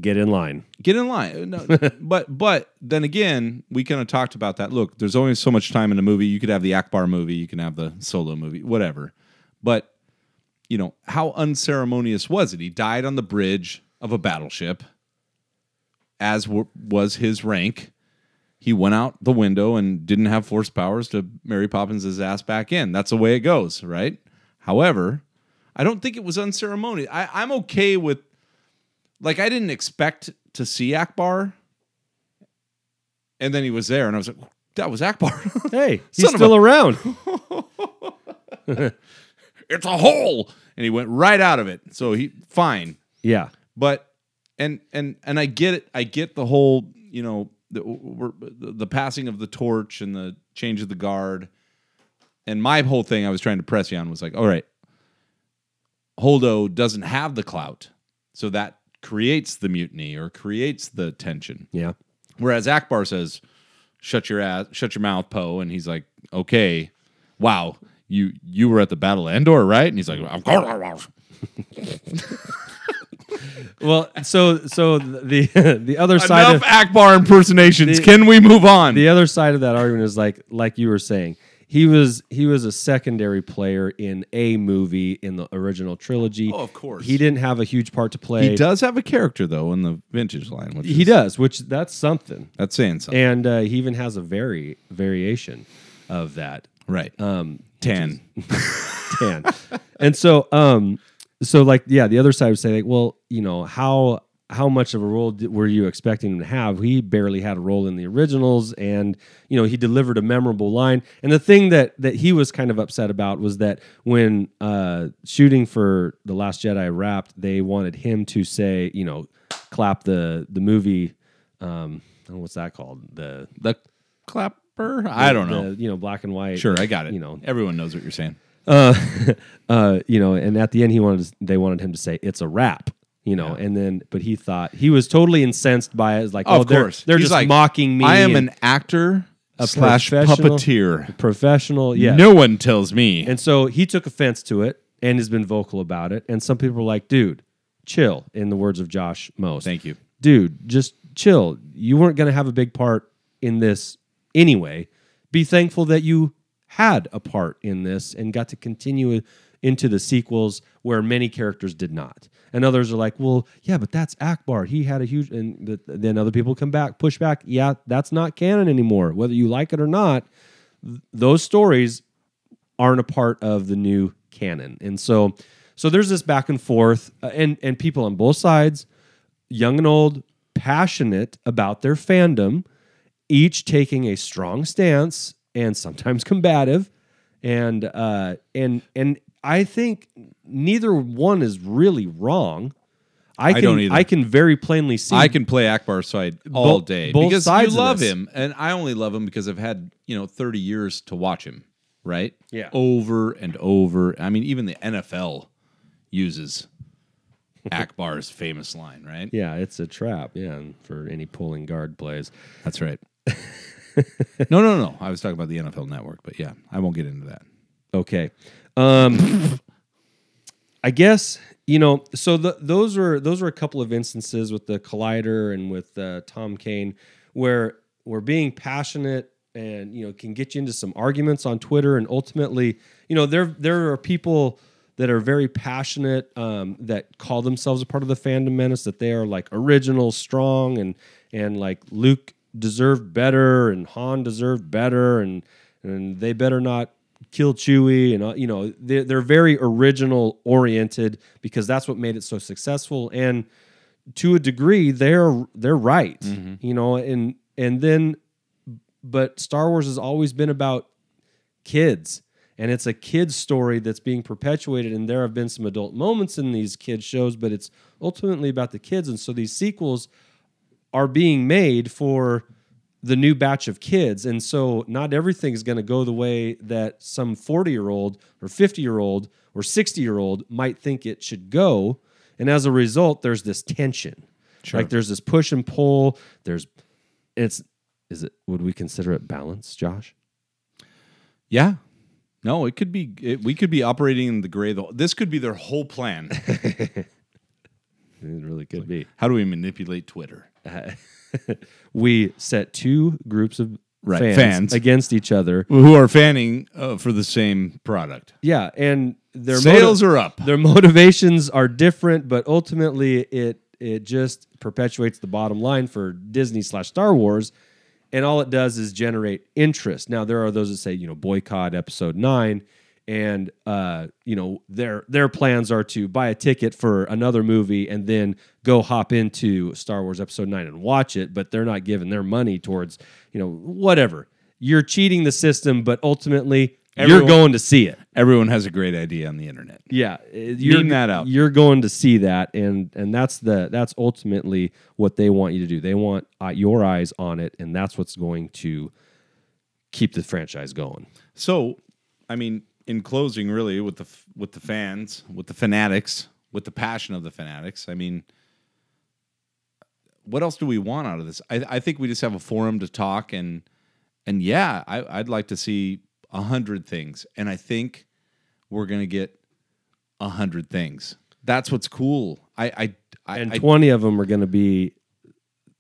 Get in line. Get in line. No, (laughs) but but then again, we kind of talked about that. Look, there's only so much time in a movie. You could have the Ackbar movie, you can have the solo movie, whatever. But you know, how unceremonious was it? He died on the bridge of a battleship, as w- was his rank. He went out the window and didn't have force powers to Mary Poppins' ass back in. That's the way it goes, right? However, I don't think it was unceremonious. I, I'm okay with like I didn't expect to see Ackbar, and then he was there, and I was like, "That was Ackbar." (laughs) Hey, he's still around. (laughs) it's a hole, and he went right out of it. So he fine, yeah. but and and and I get it. I get the whole you know the we're, the, passing of the torch and the change of the guard, and my whole thing I was trying to press you on was like, all right, Holdo doesn't have the clout, so that creates the mutiny or creates the tension. Yeah. Whereas Ackbar says, "Shut your ass, shut your mouth, Poe," and he's like, "Okay, wow, you you were at the Battle of Endor, right?" And he's like, "Of course." (laughs) (laughs) Well, so so the (laughs) the other side Enough of Ackbar impersonations. The- Can we move on? the other side of that argument is like like you were saying he was he was a secondary player in a movie in the original trilogy. Oh, of course. He didn't have a huge part to play. He does have a character though in the vintage line. Which He is- does, which that's something. That's saying something, And uh, he even has a very variation of that. right? Um, Tan. (laughs) tan. and so um so like yeah the other side would say like well you know how how much of a role were you expecting him to have he barely had a role in the originals and you know he delivered a memorable line and the thing that that he was kind of upset about was that when uh shooting for the last jedi wrapped they wanted him to say you know clap the the movie um know what's that called the The clapper. I don't know. the, you know black and white Sure, I got it. you know everyone knows what you're saying. Uh, (laughs) uh, you know, and at the end he wanted to, they wanted him to say it's a rap, you know, and then but he thought he was totally incensed by it. Like, Oh, oh, of they're, course, they're He's just like, mocking me. I am and an actor a slash professional- puppeteer. professional, yeah. No one tells me. And so he took offense to it and has been vocal about it. And some people were like, dude, chill. In the words of Josh Most, Thank you. dude, just chill. You weren't going to have a big part in this anyway. Be thankful that you had a part in this and got to continue into the sequels where many characters did not. And others are like, well, yeah, but that's Ackbar. He had a huge, and th- then other people come back, push back. Yeah, that's not canon anymore. Whether you like it or not, th- those stories aren't a part of the new canon. And so so there's this back and forth uh, and and people on both sides, young and old, passionate about their fandom, each taking a strong stance and sometimes (laughs) combative. And uh and and I think neither one is really wrong. I can don't either. I can very plainly see I can play Ackbar's side all Bo- day both because sides you of love this. him, and I only love him because I've had you know thirty years to watch him, right? Yeah. over and over. I mean, even the NFL uses (laughs) Ackbar's famous line, right? Yeah, it's a trap, yeah, for any pulling guard plays. That's right. (laughs) no, no, no. I was talking about the NFL Network, but yeah, I won't get into that. Okay. Um I guess you know so the, those were those were a couple of instances with the collider and with uh, Tom Kane where we're being passionate and you know can get you into some arguments on Twitter and ultimately you know there there are people that are very passionate um, that call themselves a part of the fandom menace that they are like original strong and and like Luke deserved better and Han deserved better and and they better not kill Chewie and uh, you know they're, they're very original oriented because that's what made it so successful. And to a degree they're they're right you know and and then but Star Wars has always been about kids and it's a kids story that's being perpetuated and there have been some adult moments in these kids shows but it's ultimately about the kids. And so these sequels are being made for the new batch of kids and so not everything's going to go the way that some 40 year old or 50 year old or 60 year old might think it should go and as a result there's this tension like there's this push and pull there's it's is it would we consider it balance josh Yeah. No, it could be. It, we could be operating in the gray. The, this could be their whole plan. (laughs) it really could be How do we manipulate Twitter? (laughs) we set two groups of Right, fans, fans. against each other Who are fanning uh, for the same product? yeah and their Sales motiv- are up. their motivations are different, but ultimately it it just perpetuates the bottom line for Disney slash Star Wars, and all it does is generate interest. Now there are those that say you know boycott Episode Nine, and uh, you know their their plans are to buy a ticket for another movie and then go hop into Star Wars Episode Nine and watch it, but they're not giving their money towards you know whatever. You're cheating the system, but ultimately you're going to see it. Everyone has a great idea on the internet. Yeah, uh, you're Meme that out. You're going to see that, and and that's the that's ultimately what they want you to do. They want uh, your eyes on it, and that's what's going to keep the franchise going. So, I mean, in closing, really, with the with the fans, with the fanatics, with the passion of the fanatics, I mean, what else do we want out of this? I, I think we just have a forum to talk and and yeah, I, I'd like to see a hundred things, and I think we're gonna get a hundred things. That's what's cool. I I I, And I, twenty of them are going to be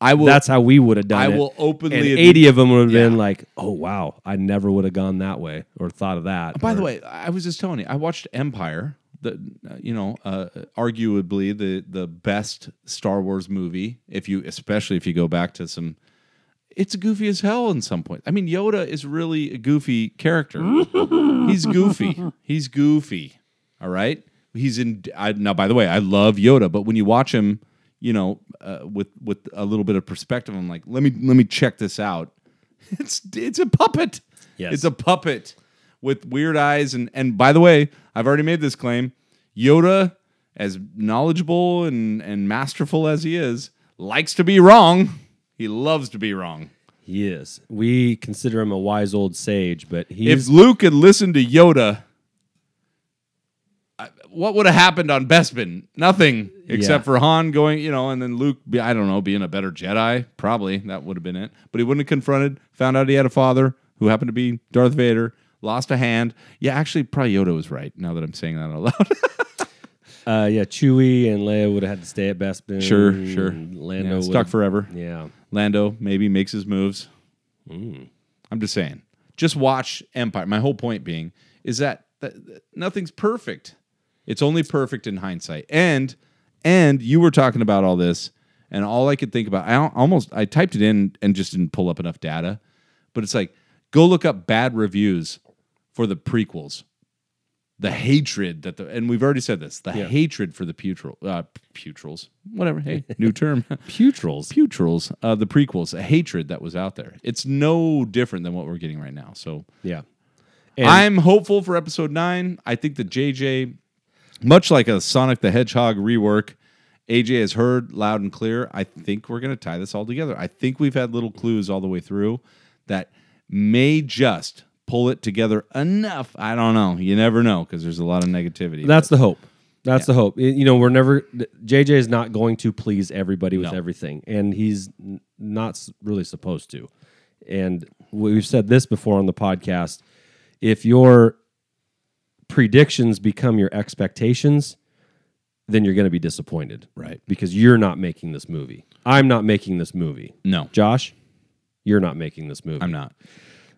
I will- That's how we would have done I it. I will openly And eighty of them would have been like, "Oh wow, I never would have gone that way or thought of that." By the way, I was just telling you, I watched Empire, the uh, you know, uh, arguably the the best Star Wars movie. If you, especially if you go back to some, it's goofy as hell in some point. I mean, Yoda is really a goofy character. (laughs) He's goofy. He's goofy. All right. He's in. I, now, by the way, I love Yoda, but when you watch him, you know, uh, with with a little bit of perspective, I'm like, let me let me check this out. (laughs) It's it's a puppet. Yes. It's a puppet with weird eyes and and by the way, I've already made this claim. Yoda, as knowledgeable and and masterful as he is, likes to be wrong. He loves to be wrong. he is. We consider him a wise old sage, but If Luke had listened to Yoda, what would have happened on Bespin? Nothing except Yeah. for Han going, you know, and then Luke, be, I don't know, being a better Jedi. Probably that would have been it. But he wouldn't have confronted, found out he had a father who happened to be Darth Vader, lost a hand. Yeah, actually, probably Yoda was right now that I'm saying that out loud. (laughs) uh, yeah, Chewie and Leia would have had to stay at Bespin. sure, sure. Lando Yeah, stuck forever. Yeah, Lando maybe makes his moves. Mm. I'm just saying. Just watch Empire. My whole point being is that, that, that nothing's perfect. It's only perfect in hindsight. And and you were talking about all this, and all I could think about, I almost I typed it in and just didn't pull up enough data. But it's like go look up bad reviews for the prequels. The hatred that the and we've already said this. The Yeah. hatred for the putral uh, putrals, whatever. Hey, (laughs) new term. Putrals. Putrals, uh, the prequels, a hatred that was out there. It's no different than what we're getting right now. So Yeah, and I'm hopeful for episode nine. I think that JJ, much like a Sonic the Hedgehog rework, AJ has heard loud and clear. I think we're going to tie this all together. I think we've had little clues all the way through that may just pull it together enough. I don't know. You never know because there's a lot of negativity. That's the hope. That's the hope. You know, we're never. JJ is not going to please everybody with No. everything, and he's n- not really supposed to. And we've said this before on the podcast. If your predictions become your expectations, then you're going to be disappointed, Right. Because you're not making this movie. I'm not making this movie. no, Josh, you're not making this movie. I'm not.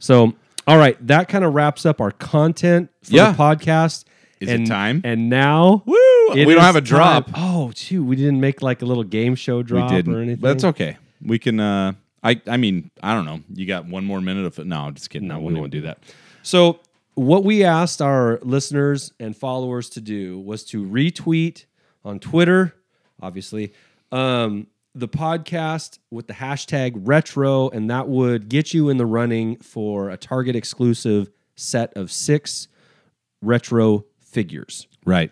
So, all right, that kind of wraps up our content for Yeah. the podcast. Is it time? And now, Woo! we don't have a drop. time. Oh, shoot, we didn't make like a little game show drop we didn't. or anything. But that's okay. We can. uh I. I mean, I don't know. You got one more minute of it. No, I'm just kidding. No, No, we won't do that. So, what we asked our listeners and followers to do was to retweet on Twitter, obviously, um, the podcast with the hashtag retro, and that would get you in the running for a Target exclusive set of six retro figures. Right.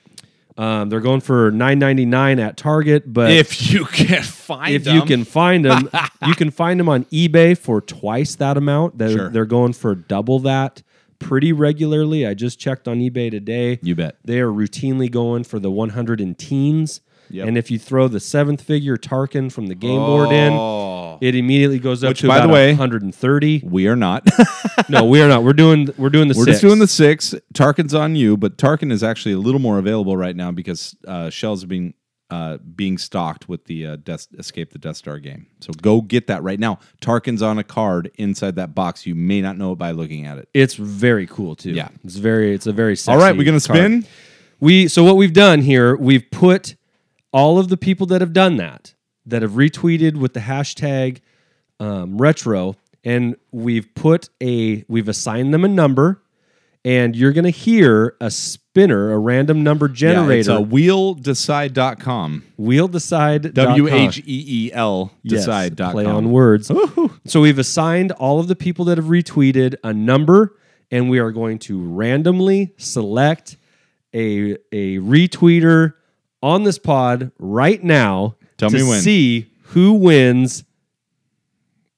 Um, they're going for nine ninety nine at Target, but If you can find if you can find them, you (laughs) can find them on eBay for twice that amount. They're, Sure. they're going for double that pretty regularly. I just checked on eBay today. You bet. They are routinely going for the 100 and teens. Yep. And if you throw the seventh figure Tarkin from the game board in, Oh. it immediately goes up Which, to by the way- 130. We are not. (laughs) no, we are not. We're doing we're doing the We're six. just doing the six. Tarkin's on you, but Tarkin is actually a little more available right now because uh, shells have being uh, being stocked with the uh, Death, Escape the Death Star game. So go get that right now. Tarkin's on a card inside that box. You may not know it by looking at it. It's very cool too. Yeah. it's very it's a very. Sexy All right, we're gonna card. spin. We so what we've done here, we've put all of the people that have done that, that have retweeted with the hashtag um, retro, and we've put a we've assigned them a number, and you're gonna hear a spinner, a random number generator. Yeah, it's uh, wheeldecide.com. Wheel decide. W H E E L Yes, Play on words. So we've assigned all of the people that have retweeted a number, and we are going to randomly select a a retweeter on this pod right now Tell to me when. see who wins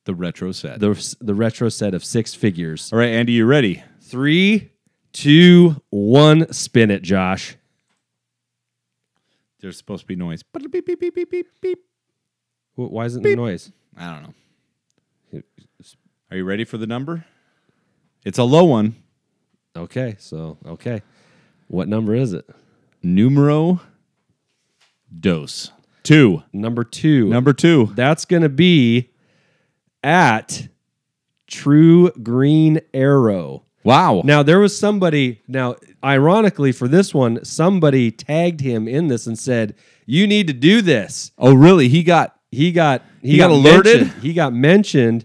The retro set. the the retro set of six figures. All right, Andy, you ready? Three, two, one. Spin it, Josh. There's supposed to be noise. Beep, beep, beep, beep, beep, beep. Wh- Why isn't there noise? I don't know. Are you ready for the number? It's a low one. Okay, so okay, what number is it? Numero dos. Two. Number two. Number two. That's going to be at True Green Arrow. Wow. Now there was somebody. Now, ironically, for this one, somebody tagged him in this and said, "You need to do this." oh, really? He got. He got he, He got alerted? mentioned- He got mentioned,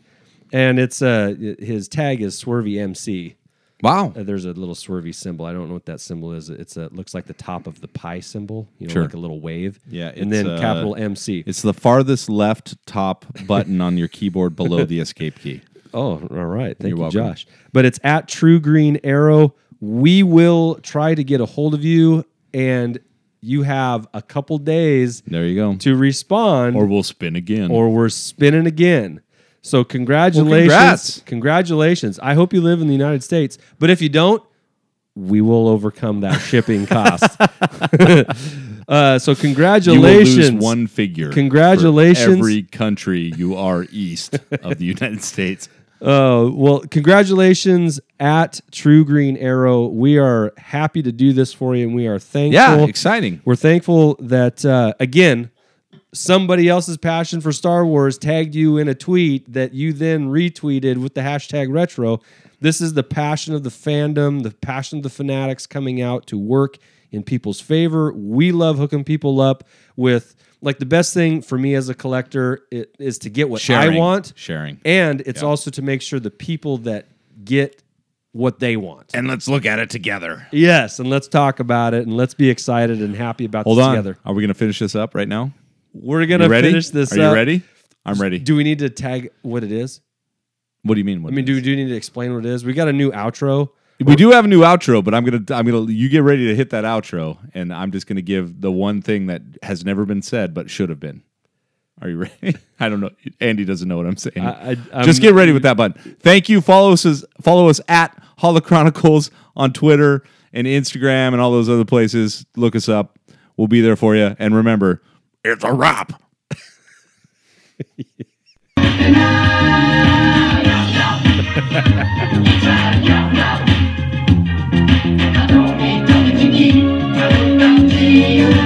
and it's uh his tag is Swervy MC. Wow. Uh, there's a little swervy symbol. I don't know what that symbol is. It's a, it looks like the top of the pi symbol, you know, Sure. like a little wave. Yeah, and then uh, capital MC. It's the farthest left top button on your keyboard below the escape key. Oh, all right. Thank You're you, welcome. Josh. But it's at True Green Arrow. We will try to get a hold of you, and you have a couple days There you go. to respond, Or we'll spin again. or we're spinning again. So congratulations, congrats. congratulations. I hope you live in the United States, but if you don't, we will overcome that (laughs) shipping cost. (laughs) uh, so You will congratulations, lose one figure. Congratulations. For every country you are east of the United States. Uh, well, congratulations at True Green Arrow. We are happy to do this for you, and we are thankful. Yeah, exciting. We're thankful that uh, again, somebody else's passion for Star Wars tagged you in a tweet that you then retweeted with the hashtag retro. This is the passion of the fandom, the passion of the fanatics coming out to work in people's favor. We love hooking people up with like the best thing for me as a collector is to get what Sharing. I want, Sharing. and it's also to make sure the people that get what they want. and let's look at it together. Yes, and let's talk about it and let's be excited and happy about Hold this on. together. Are we going to finish this up right now? We're You gonna ready? finish this. Are you up. ready? I'm ready. Do we need to tag what it is? what do you mean? I mean, do we do need to explain what it is? We got a new outro. We do have a new outro, but I'm gonna I'm gonna you get ready to hit that outro, and I'm just gonna give the one thing that has never been said but should have been. Are you (laughs) ready? I don't know. Andy doesn't know what I'm saying. I- I- I'm- just get ready with that button. Thank you. Follow us as, follow us at Holochronicles on Twitter and Instagram and all those other places. Look us up. We'll be there for you. And remember, It's a wrap. (laughs) (laughs) Rio.